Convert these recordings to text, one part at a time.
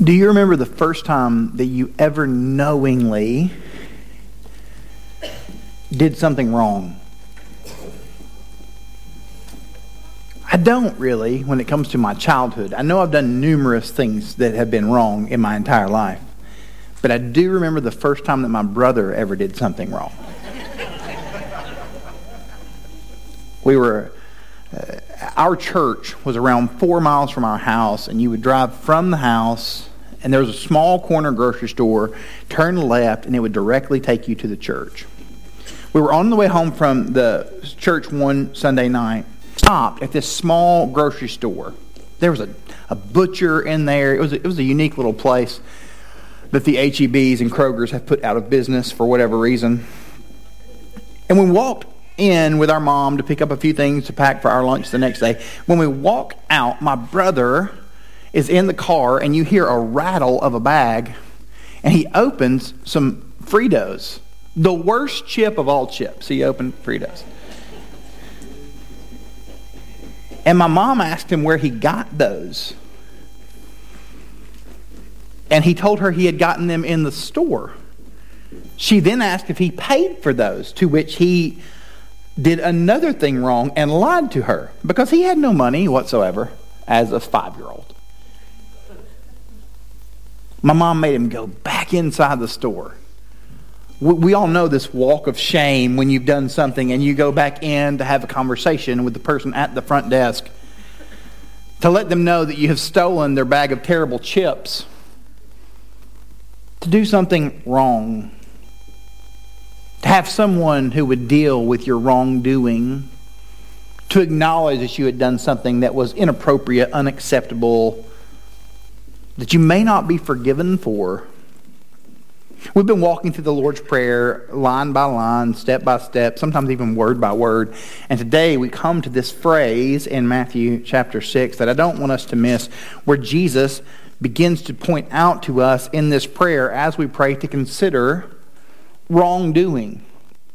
Do you remember the first time that you ever knowingly did something wrong? I don't really when it comes to my childhood. I know I've done numerous things that have been wrong in my entire life. But I do remember the first time that my brother ever did something wrong. we were, uh, our church was around four miles from our house, and you would drive from the house, and there was a small corner grocery store, turn left, and it would directly take you to the church. We were on the way home from the church one Sunday night, stopped at this small grocery store. There was a, a butcher in there. It was a, it was a unique little place that the HEBs and Kroger's have put out of business for whatever reason. And we walked in with our mom to pick up a few things to pack for our lunch the next day. When we walk out, my brother is in the car and you hear a rattle of a bag and he opens some Fritos. The worst chip of all chips. He opened Fritos. And my mom asked him where he got those. And he told her he had gotten them in the store. She then asked if he paid for those, to which he did another thing wrong and lied to her because he had no money whatsoever as a five year old. My mom made him go back inside the store. We all know this walk of shame when you've done something and you go back in to have a conversation with the person at the front desk to let them know that you have stolen their bag of terrible chips. To do something wrong, to have someone who would deal with your wrongdoing, to acknowledge that you had done something that was inappropriate, unacceptable, that you may not be forgiven for. We've been walking through the Lord's Prayer line by line, step by step, sometimes even word by word. And today we come to this phrase in Matthew chapter 6 that I don't want us to miss, where Jesus begins to point out to us in this prayer as we pray to consider wrongdoing.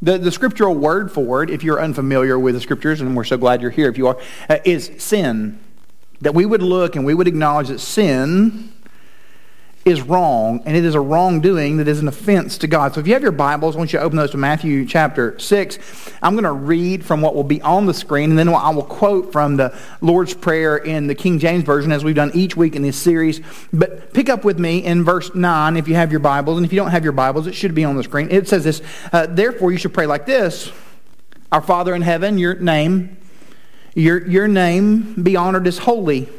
The, the scriptural word for it, if you're unfamiliar with the scriptures, and we're so glad you're here if you are, uh, is sin. That we would look and we would acknowledge that sin is wrong, and it is a wrongdoing that is an offense to God. So if you have your Bibles, I want you to open those to Matthew chapter 6. I'm going to read from what will be on the screen, and then I will quote from the Lord's Prayer in the King James Version, as we've done each week in this series. But pick up with me in verse 9 if you have your Bibles, and if you don't have your Bibles, it should be on the screen. It says this uh, Therefore, you should pray like this Our Father in heaven, your name, your, your name be honored as holy.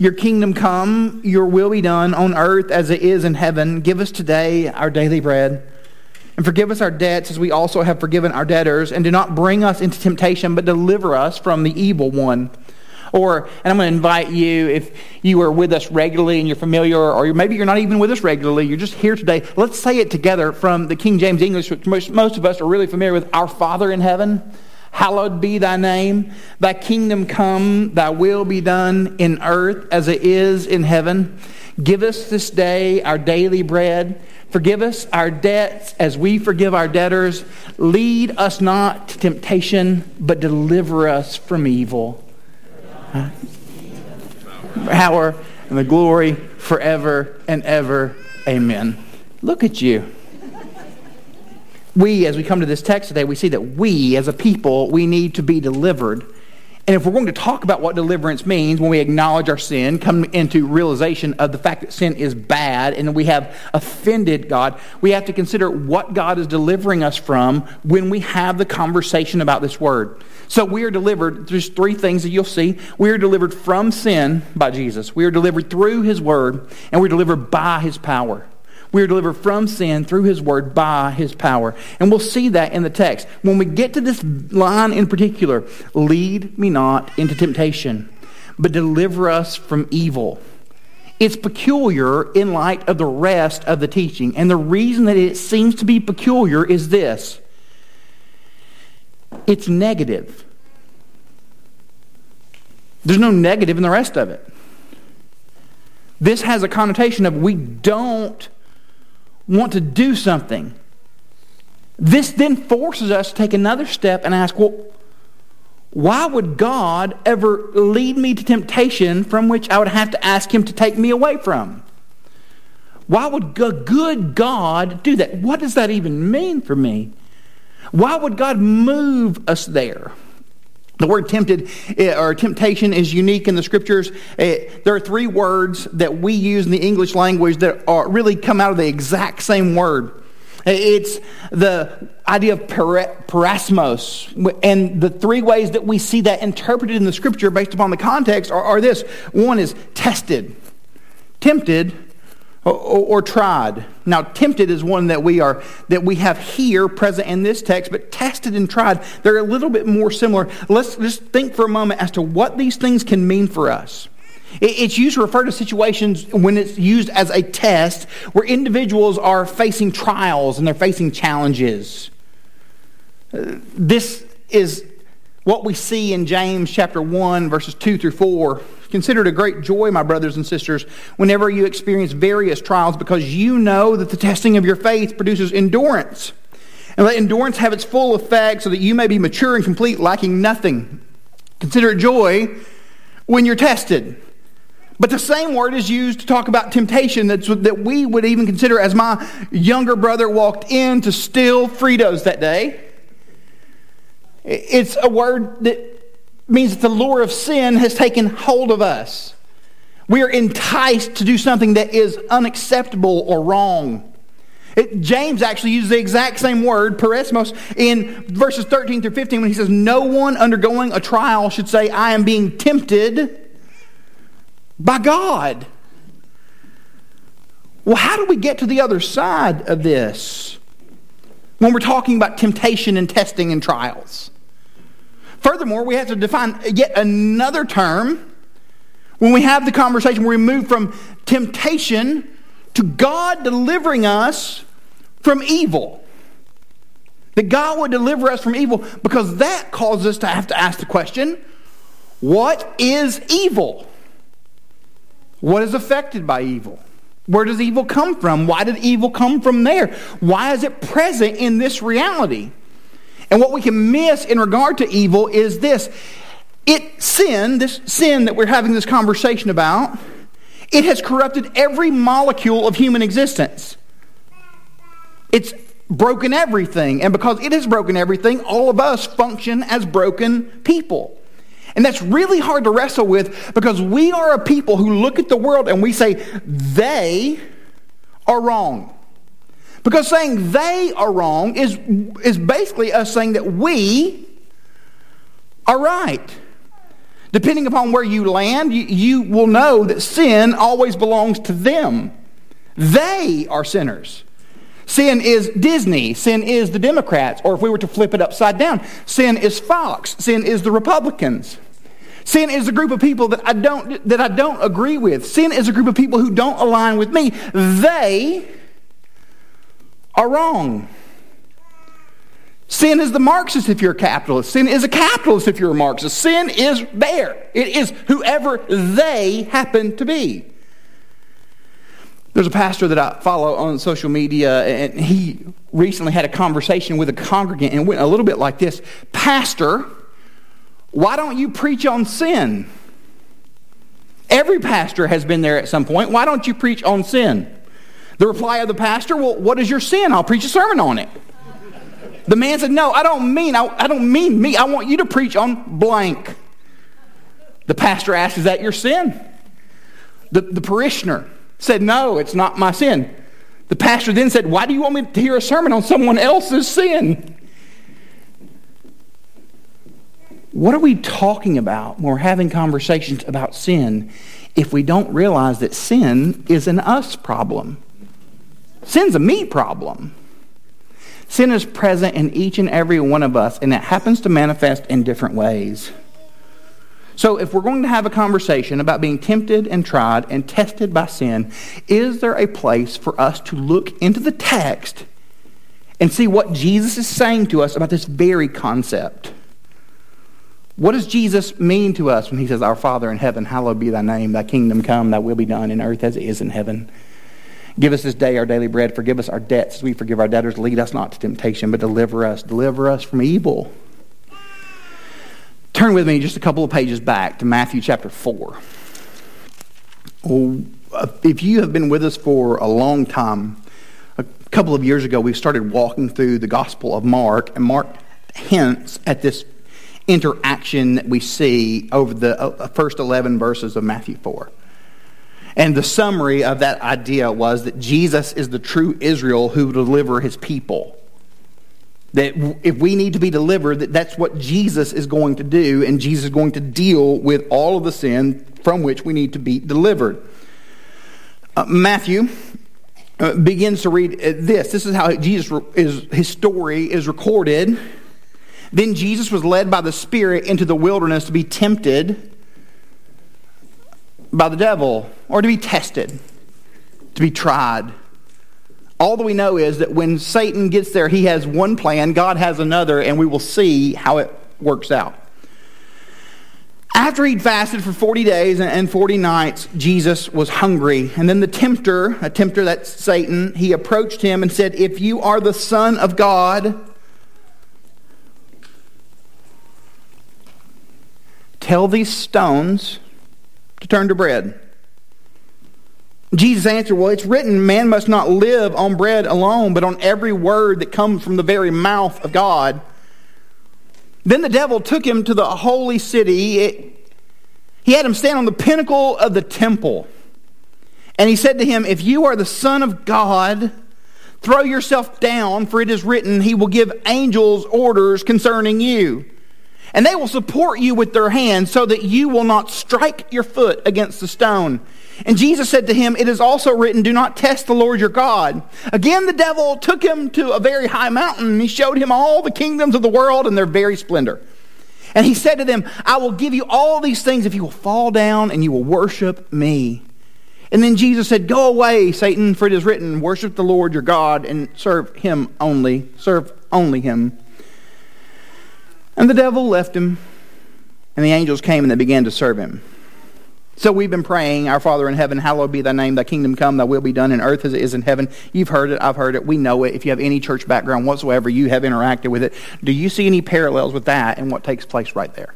Your kingdom come, your will be done on earth as it is in heaven. Give us today our daily bread. And forgive us our debts as we also have forgiven our debtors. And do not bring us into temptation, but deliver us from the evil one. Or, and I'm going to invite you, if you are with us regularly and you're familiar, or maybe you're not even with us regularly, you're just here today, let's say it together from the King James English, which most, of us are really familiar with Our Father in heaven. Hallowed be thy name. Thy kingdom come, thy will be done in earth as it is in heaven. Give us this day our daily bread. Forgive us our debts as we forgive our debtors. Lead us not to temptation, but deliver us from evil. Power and the glory forever and ever. Amen. Look at you we, as we come to this text today, we see that we, as a people, we need to be delivered. And if we're going to talk about what deliverance means when we acknowledge our sin, come into realization of the fact that sin is bad and we have offended God, we have to consider what God is delivering us from when we have the conversation about this word. So we are delivered, there's three things that you'll see. We are delivered from sin by Jesus, we are delivered through his word, and we're delivered by his power. We are delivered from sin through his word by his power. And we'll see that in the text. When we get to this line in particular, lead me not into temptation, but deliver us from evil. It's peculiar in light of the rest of the teaching. And the reason that it seems to be peculiar is this it's negative. There's no negative in the rest of it. This has a connotation of we don't want to do something. This then forces us to take another step and ask, well, why would God ever lead me to temptation from which I would have to ask Him to take me away from? Why would a good God do that? What does that even mean for me? Why would God move us there? The word tempted eh, or temptation is unique in the scriptures. Eh, there are three words that we use in the English language that are really come out of the exact same word. Eh, it's the idea of peirasmos. And the three ways that we see that interpreted in the scripture based upon the context are, are this one is tested, tempted, or, or, tried. Now, tempted is one that we are that we have here present in this text, but tested and tried, they're a little bit more similar. Let's just think for a moment as to what these things can mean for us. It's used to refer to situations when it's used as a test where individuals are facing trials and they're facing challenges. Uh, this is what we see in James chapter 1, verses 2 through 4. Consider it a great joy, my brothers and sisters, whenever you experience various trials, because you know that the testing of your faith produces endurance. And let endurance have its full effect so that you may be mature and complete, lacking nothing. Consider it joy when you're tested. But the same word is used to talk about temptation that's, that we would even consider as my younger brother walked in to steal Fritos that day. It's a word that means that the lure of sin has taken hold of us. We are enticed to do something that is unacceptable or wrong. It, James actually uses the exact same word, peirasmos, in verses 13 through 15 when he says, No one undergoing a trial should say, I am being tempted by God. Well, how do we get to the other side of this when we're talking about temptation and testing and trials? Furthermore, we have to define yet another term when we have the conversation where we move from temptation to God delivering us from evil. That God would deliver us from evil because that causes us to have to ask the question what is evil? What is affected by evil? Where does evil come from? Why did evil come from there? Why is it present in this reality? And what we can miss in regard to evil is this it sin, this sin that we're having this conversation about, it has corrupted every molecule of human existence. It's broken everything. And because it has broken everything, all of us function as broken people. And that's really hard to wrestle with because we are a people who look at the world and we say, they are wrong. Because saying they are wrong is, is basically us saying that we are right. Depending upon where you land, you, you will know that sin always belongs to them. They are sinners. Sin is Disney. Sin is the Democrats. Or if we were to flip it upside down, sin is Fox. Sin is the Republicans. Sin is a group of people that I don't, that I don't agree with. Sin is a group of people who don't align with me. They are wrong. Sin is the Marxist if you're a capitalist. Sin is a capitalist if you're a Marxist. Sin is there. It is whoever they happen to be. There's a pastor that I follow on social media, and he recently had a conversation with a congregant and went a little bit like this Pastor, why don't you preach on sin? Every pastor has been there at some point. Why don't you preach on sin? The reply of the pastor, well, what is your sin? I'll preach a sermon on it. The man said, no, I don't mean, I, I don't mean me. I want you to preach on blank. The pastor asked, is that your sin? The, the parishioner said, no, it's not my sin. The pastor then said, why do you want me to hear a sermon on someone else's sin? What are we talking about when we're having conversations about sin if we don't realize that sin is an us problem? Sin's a me problem. Sin is present in each and every one of us, and it happens to manifest in different ways. So, if we're going to have a conversation about being tempted and tried and tested by sin, is there a place for us to look into the text and see what Jesus is saying to us about this very concept? What does Jesus mean to us when he says, Our Father in heaven, hallowed be thy name, thy kingdom come, thy will be done in earth as it is in heaven? Give us this day our daily bread. Forgive us our debts as we forgive our debtors. Lead us not to temptation, but deliver us. Deliver us from evil. Turn with me just a couple of pages back to Matthew chapter 4. Well, If you have been with us for a long time, a couple of years ago we started walking through the Gospel of Mark, and Mark hints at this interaction that we see over the uh, first 11 verses of Matthew 4. And the summary of that idea was that Jesus is the true Israel who will deliver his people. That if we need to be delivered, that that's what Jesus is going to do, and Jesus is going to deal with all of the sin from which we need to be delivered. Uh, Matthew uh, begins to read uh, this. This is how Jesus is, his story is recorded. Then Jesus was led by the Spirit into the wilderness to be tempted by the devil, or to be tested, to be tried. All that we know is that when Satan gets there, he has one plan, God has another, and we will see how it works out. After he'd fasted for 40 days and 40 nights, Jesus was hungry. And then the tempter, a tempter that's Satan, he approached him and said, If you are the Son of God, tell these stones to turn to bread. Jesus answered, Well, it's written, man must not live on bread alone, but on every word that comes from the very mouth of God. Then the devil took him to the holy city. It, he had him stand on the pinnacle of the temple. And he said to him, If you are the Son of God, throw yourself down, for it is written, He will give angels orders concerning you. And they will support you with their hands so that you will not strike your foot against the stone. And Jesus said to him, It is also written, Do not test the Lord your God. Again, the devil took him to a very high mountain, and he showed him all the kingdoms of the world and their very splendor. And he said to them, I will give you all these things if you will fall down and you will worship me. And then Jesus said, Go away, Satan, for it is written, Worship the Lord your God and serve him only. Serve only him. And the devil left him, and the angels came and they began to serve him. So we've been praying, Our Father in heaven, hallowed be thy name, thy kingdom come, thy will be done in earth as it is in heaven. You've heard it, I've heard it, we know it. If you have any church background whatsoever, you have interacted with it. Do you see any parallels with that and what takes place right there?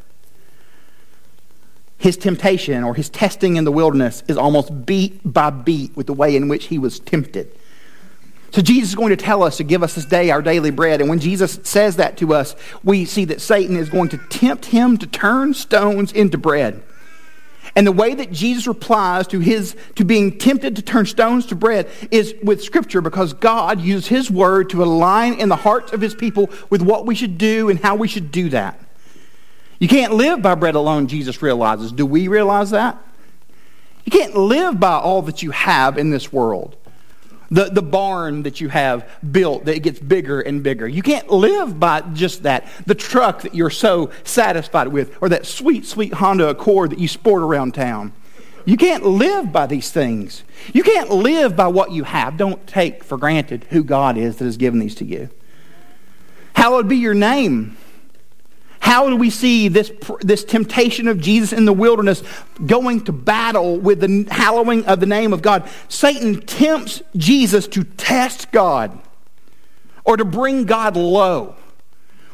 His temptation or his testing in the wilderness is almost beat by beat with the way in which he was tempted. So Jesus is going to tell us to give us this day our daily bread. And when Jesus says that to us, we see that Satan is going to tempt him to turn stones into bread. And the way that Jesus replies to his to being tempted to turn stones to bread is with scripture because God used his word to align in the hearts of his people with what we should do and how we should do that. You can't live by bread alone, Jesus realizes. Do we realize that? You can't live by all that you have in this world the, the barn that you have built that gets bigger and bigger. You can't live by just that. The truck that you're so satisfied with, or that sweet, sweet Honda Accord that you sport around town. You can't live by these things. You can't live by what you have. Don't take for granted who God is that has given these to you. Hallowed be your name. How do we see this, this temptation of Jesus in the wilderness going to battle with the hallowing of the name of God? Satan tempts Jesus to test God or to bring God low,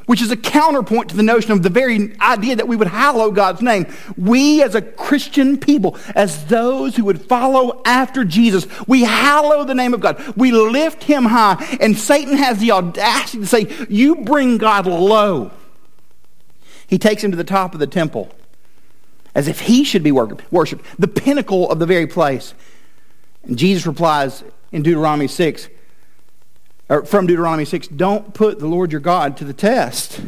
which is a counterpoint to the notion of the very idea that we would hallow God's name. We, as a Christian people, as those who would follow after Jesus, we hallow the name of God. We lift him high, and Satan has the audacity to say, You bring God low. He takes him to the top of the temple as if he should be worshiped, the pinnacle of the very place. And Jesus replies in Deuteronomy 6, or from Deuteronomy 6, don't put the Lord your God to the test.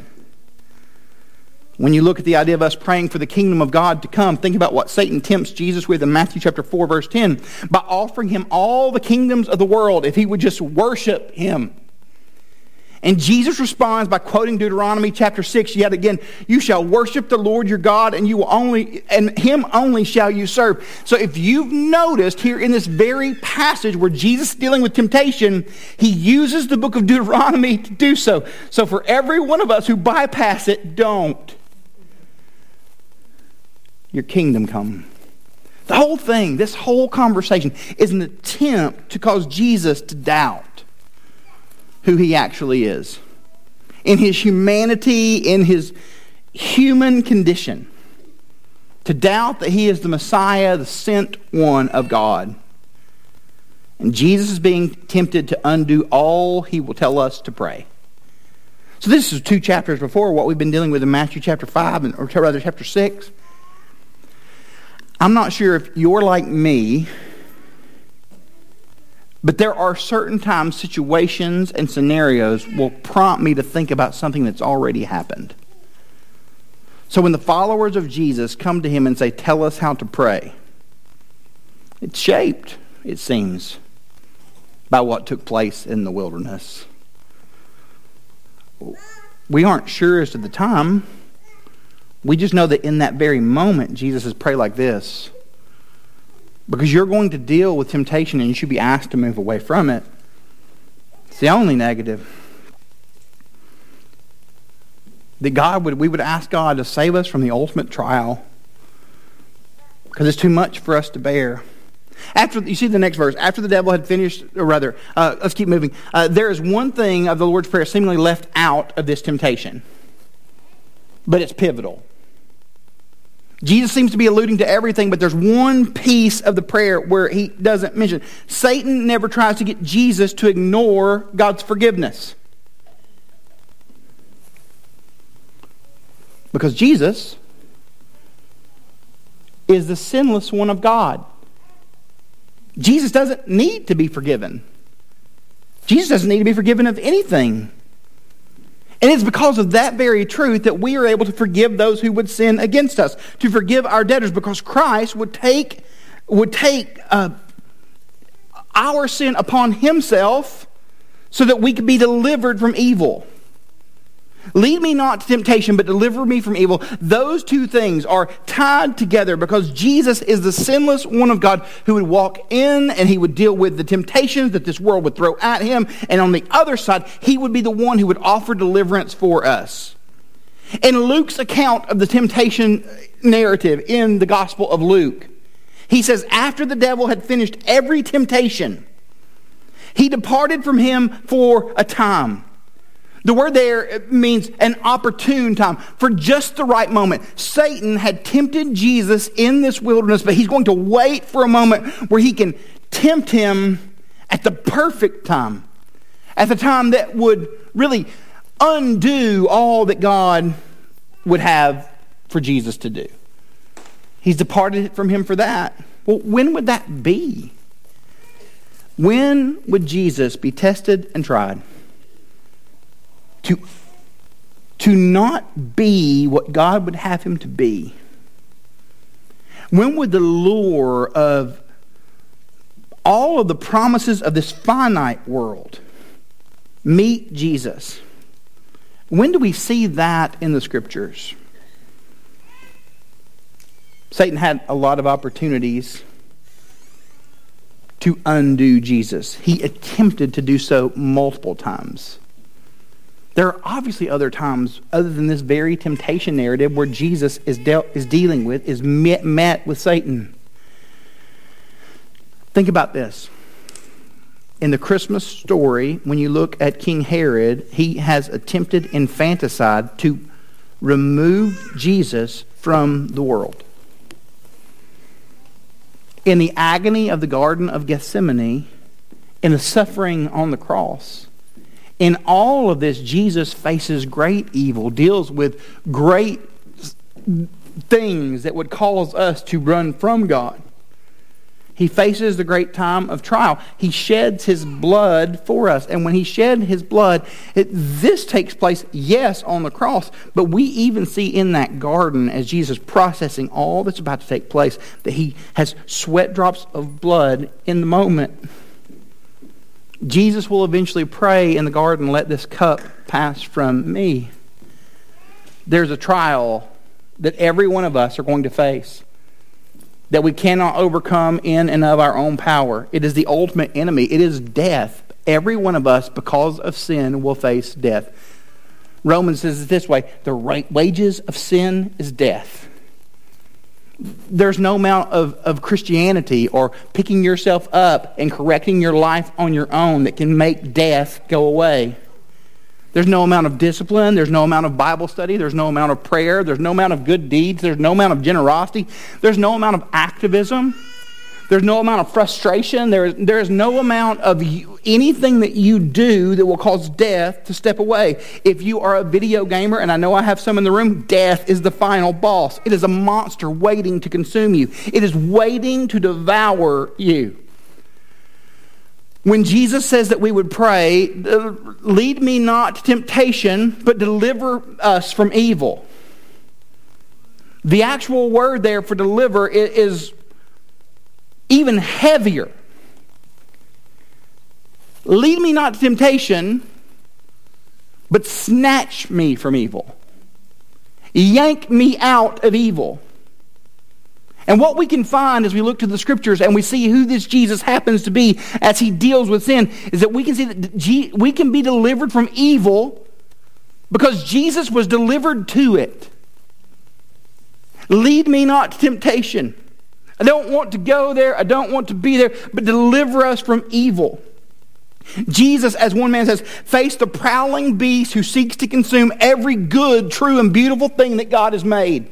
When you look at the idea of us praying for the kingdom of God to come, think about what Satan tempts Jesus with in Matthew chapter 4 verse 10 by offering him all the kingdoms of the world if he would just worship him. And Jesus responds by quoting Deuteronomy chapter 6 yet again, you shall worship the Lord your God and you will only and him only shall you serve. So if you've noticed here in this very passage where Jesus is dealing with temptation, he uses the book of Deuteronomy to do so. So for every one of us who bypass it, don't. Your kingdom come. The whole thing, this whole conversation is an attempt to cause Jesus to doubt who he actually is. In his humanity, in his, human condition to doubt that he is the Messiah, the sent one of God. And Jesus is being tempted to undo all he will tell us to pray. So this is two chapters before what we've been dealing with in Matthew chapter 5, and, or rather chapter 6. I'm not sure if you're like me, but there are certain times, situations, and scenarios will prompt me to think about something that's already happened. So when the followers of Jesus come to him and say, Tell us how to pray, it's shaped, it seems, by what took place in the wilderness. We aren't sure as to the time. We just know that in that very moment, Jesus says, Pray like this. Because you're going to deal with temptation and you should be asked to move away from it. It's the only negative that God would, we would ask God to save us from the ultimate trial because it's too much for us to bear. After you see the next verse, after the devil had finished, or rather, uh, let's keep moving. Uh, there is one thing of the Lord's prayer seemingly left out of this temptation, but it's pivotal. Jesus seems to be alluding to everything, but there's one piece of the prayer where he doesn't mention. Satan never tries to get Jesus to ignore God's forgiveness. Because Jesus is the sinless one of God. Jesus doesn't need to be forgiven. Jesus doesn't need to be forgiven of anything. And it's because of that very truth that we are able to forgive those who would sin against us, to forgive our debtors, because Christ would take, would take uh, our sin upon himself so that we could be delivered from evil. Lead me not to temptation, but deliver me from evil. Those two things are tied together because Jesus is the sinless one of God who would walk in and he would deal with the temptations that this world would throw at him. And on the other side, he would be the one who would offer deliverance for us. In Luke's account of the temptation narrative in the Gospel of Luke, he says, After the devil had finished every temptation, he departed from him for a time. The word there means an opportune time for just the right moment. Satan had tempted Jesus in this wilderness, but he's going to wait for a moment where he can tempt him at the perfect time, at the time that would really undo all that God would have for Jesus to do. He's departed from him for that. Well, when would that be? When would Jesus be tested and tried? To, to not be what God would have him to be? When would the lure of all of the promises of this finite world meet Jesus? When do we see that in the scriptures? Satan had a lot of opportunities to undo Jesus. He attempted to do so multiple times. There are obviously other times, other than this very temptation narrative, where Jesus is, dealt, is dealing with, is met, met with Satan. Think about this. In the Christmas story, when you look at King Herod, he has attempted infanticide to remove Jesus from the world. In the agony of the Garden of Gethsemane, in the suffering on the cross, in all of this, Jesus faces great evil, deals with great things that would cause us to run from God. He faces the great time of trial. He sheds his blood for us. And when he shed his blood, it, this takes place, yes, on the cross, but we even see in that garden as Jesus processing all that's about to take place that he has sweat drops of blood in the moment. Jesus will eventually pray in the garden, let this cup pass from me. There's a trial that every one of us are going to face that we cannot overcome in and of our own power. It is the ultimate enemy, it is death. Every one of us, because of sin, will face death. Romans says it this way the right wages of sin is death there's no amount of, of Christianity or picking yourself up and correcting your life on your own that can make death go away. There's no amount of discipline. There's no amount of Bible study. There's no amount of prayer. There's no amount of good deeds. There's no amount of generosity. There's no amount of activism. There's no amount of frustration. There is, there is no amount of you, anything that you do that will cause death to step away. If you are a video gamer, and I know I have some in the room, death is the final boss. It is a monster waiting to consume you, it is waiting to devour you. When Jesus says that we would pray, uh, lead me not to temptation, but deliver us from evil. The actual word there for deliver is even heavier. Lead me not to temptation, but snatch me from evil. Yank me out of evil. And what we can find as we look to the scriptures and we see who this Jesus happens to be as he deals with sin is that we can see that we can be delivered from evil because Jesus was delivered to it. Lead me not to temptation. I don't want to go there. I don't want to be there, but deliver us from evil. Jesus, as one man says, faced the prowling beast who seeks to consume every good, true, and beautiful thing that God has made.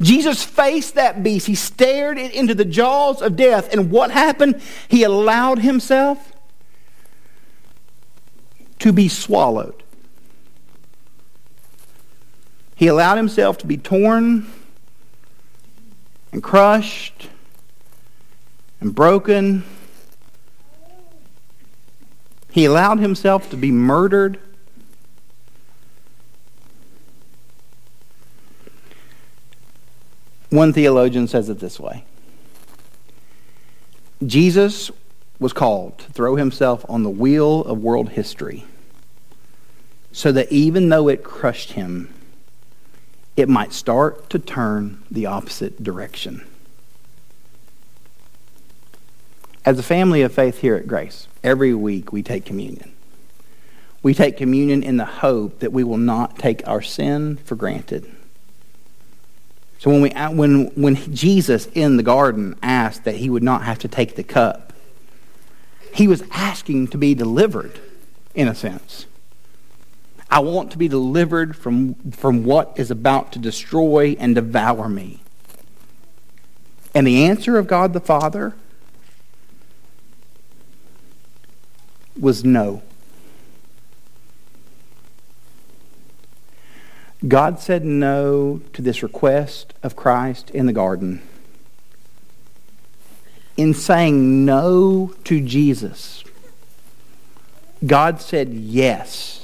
Jesus faced that beast. He stared it into the jaws of death. And what happened? He allowed himself to be swallowed. He allowed himself to be torn and crushed and broken. He allowed himself to be murdered One theologian says it this way Jesus was called to throw himself on the wheel of world history so that even though it crushed him, it might start to turn the opposite direction. As a family of faith here at Grace, every week we take communion. We take communion in the hope that we will not take our sin for granted so when, we, when, when Jesus in the garden asked that he would not have to take the cup, he was asking to be delivered, in a sense. I want to be delivered from, from what is about to destroy and devour me. And the answer of God the Father was no. God said no to this request of Christ in the garden. In saying no to Jesus, God said yes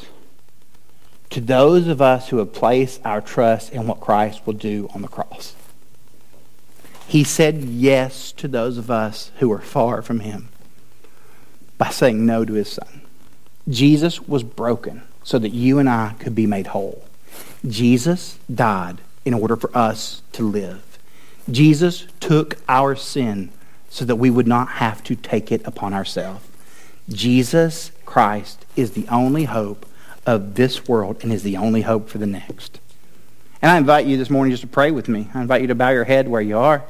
to those of us who have placed our trust in what Christ will do on the cross. He said yes to those of us who are far from Him by saying no to His Son. Jesus was broken so that you and I could be made whole. Jesus died in order for us to live. Jesus took our sin so that we would not have to take it upon ourselves. Jesus Christ is the only hope of this world and is the only hope for the next. And I invite you this morning just to pray with me. I invite you to bow your head where you are.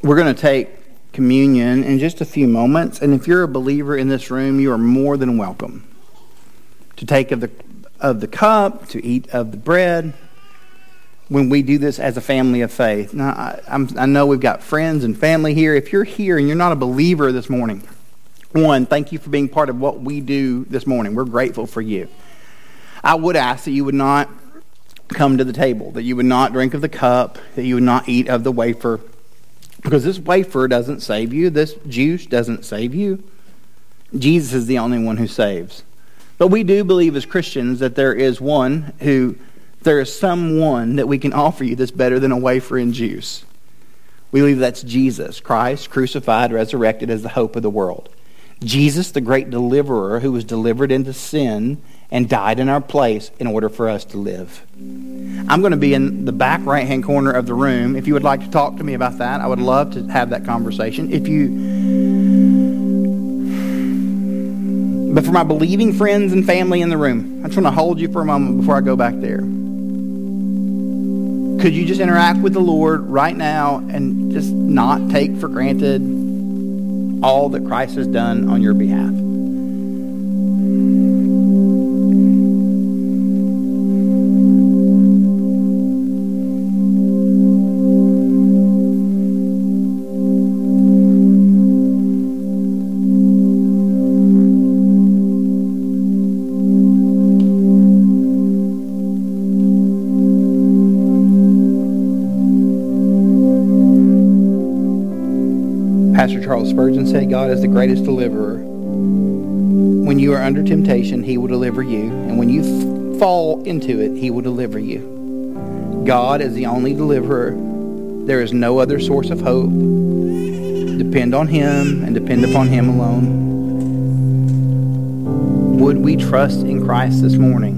We're going to take communion in just a few moments. And if you're a believer in this room, you are more than welcome to take of the, of the cup, to eat of the bread when we do this as a family of faith. Now, I, I, know we've got friends and family here. If you're here and you're not a believer this morning, one, thank you for being part of what we do this morning. We're grateful for you. I would ask that you would not come to the table, that you would not drink of the cup, that you would not eat of the wafer because this wafer doesn't save you, this juice doesn't save you. Jesus is the only one who saves. But we do believe as Christians that there is one who, there is someone that we can offer you that's better than a wafer and juice. We believe that's Jesus, Christ, crucified, resurrected as the hope of the world. Jesus, the great deliverer who was delivered into sin and died in our place in order for us to live. I'm going to be in the back right hand corner of the room. If you would like to talk to me about that, I would love to have that conversation. If you. But for my believing friends and family in the room, I just want to hold you for a moment before I go back there. Could you just interact with the Lord right now and just not take for granted all that Christ has done on your behalf? Charles Spurgeon said, God is the greatest deliverer. When you are under temptation, he will deliver you. And when you f- fall into it, he will deliver you. God is the only deliverer. There is no other source of hope. Depend on him and depend upon him alone. Would we trust in Christ this morning?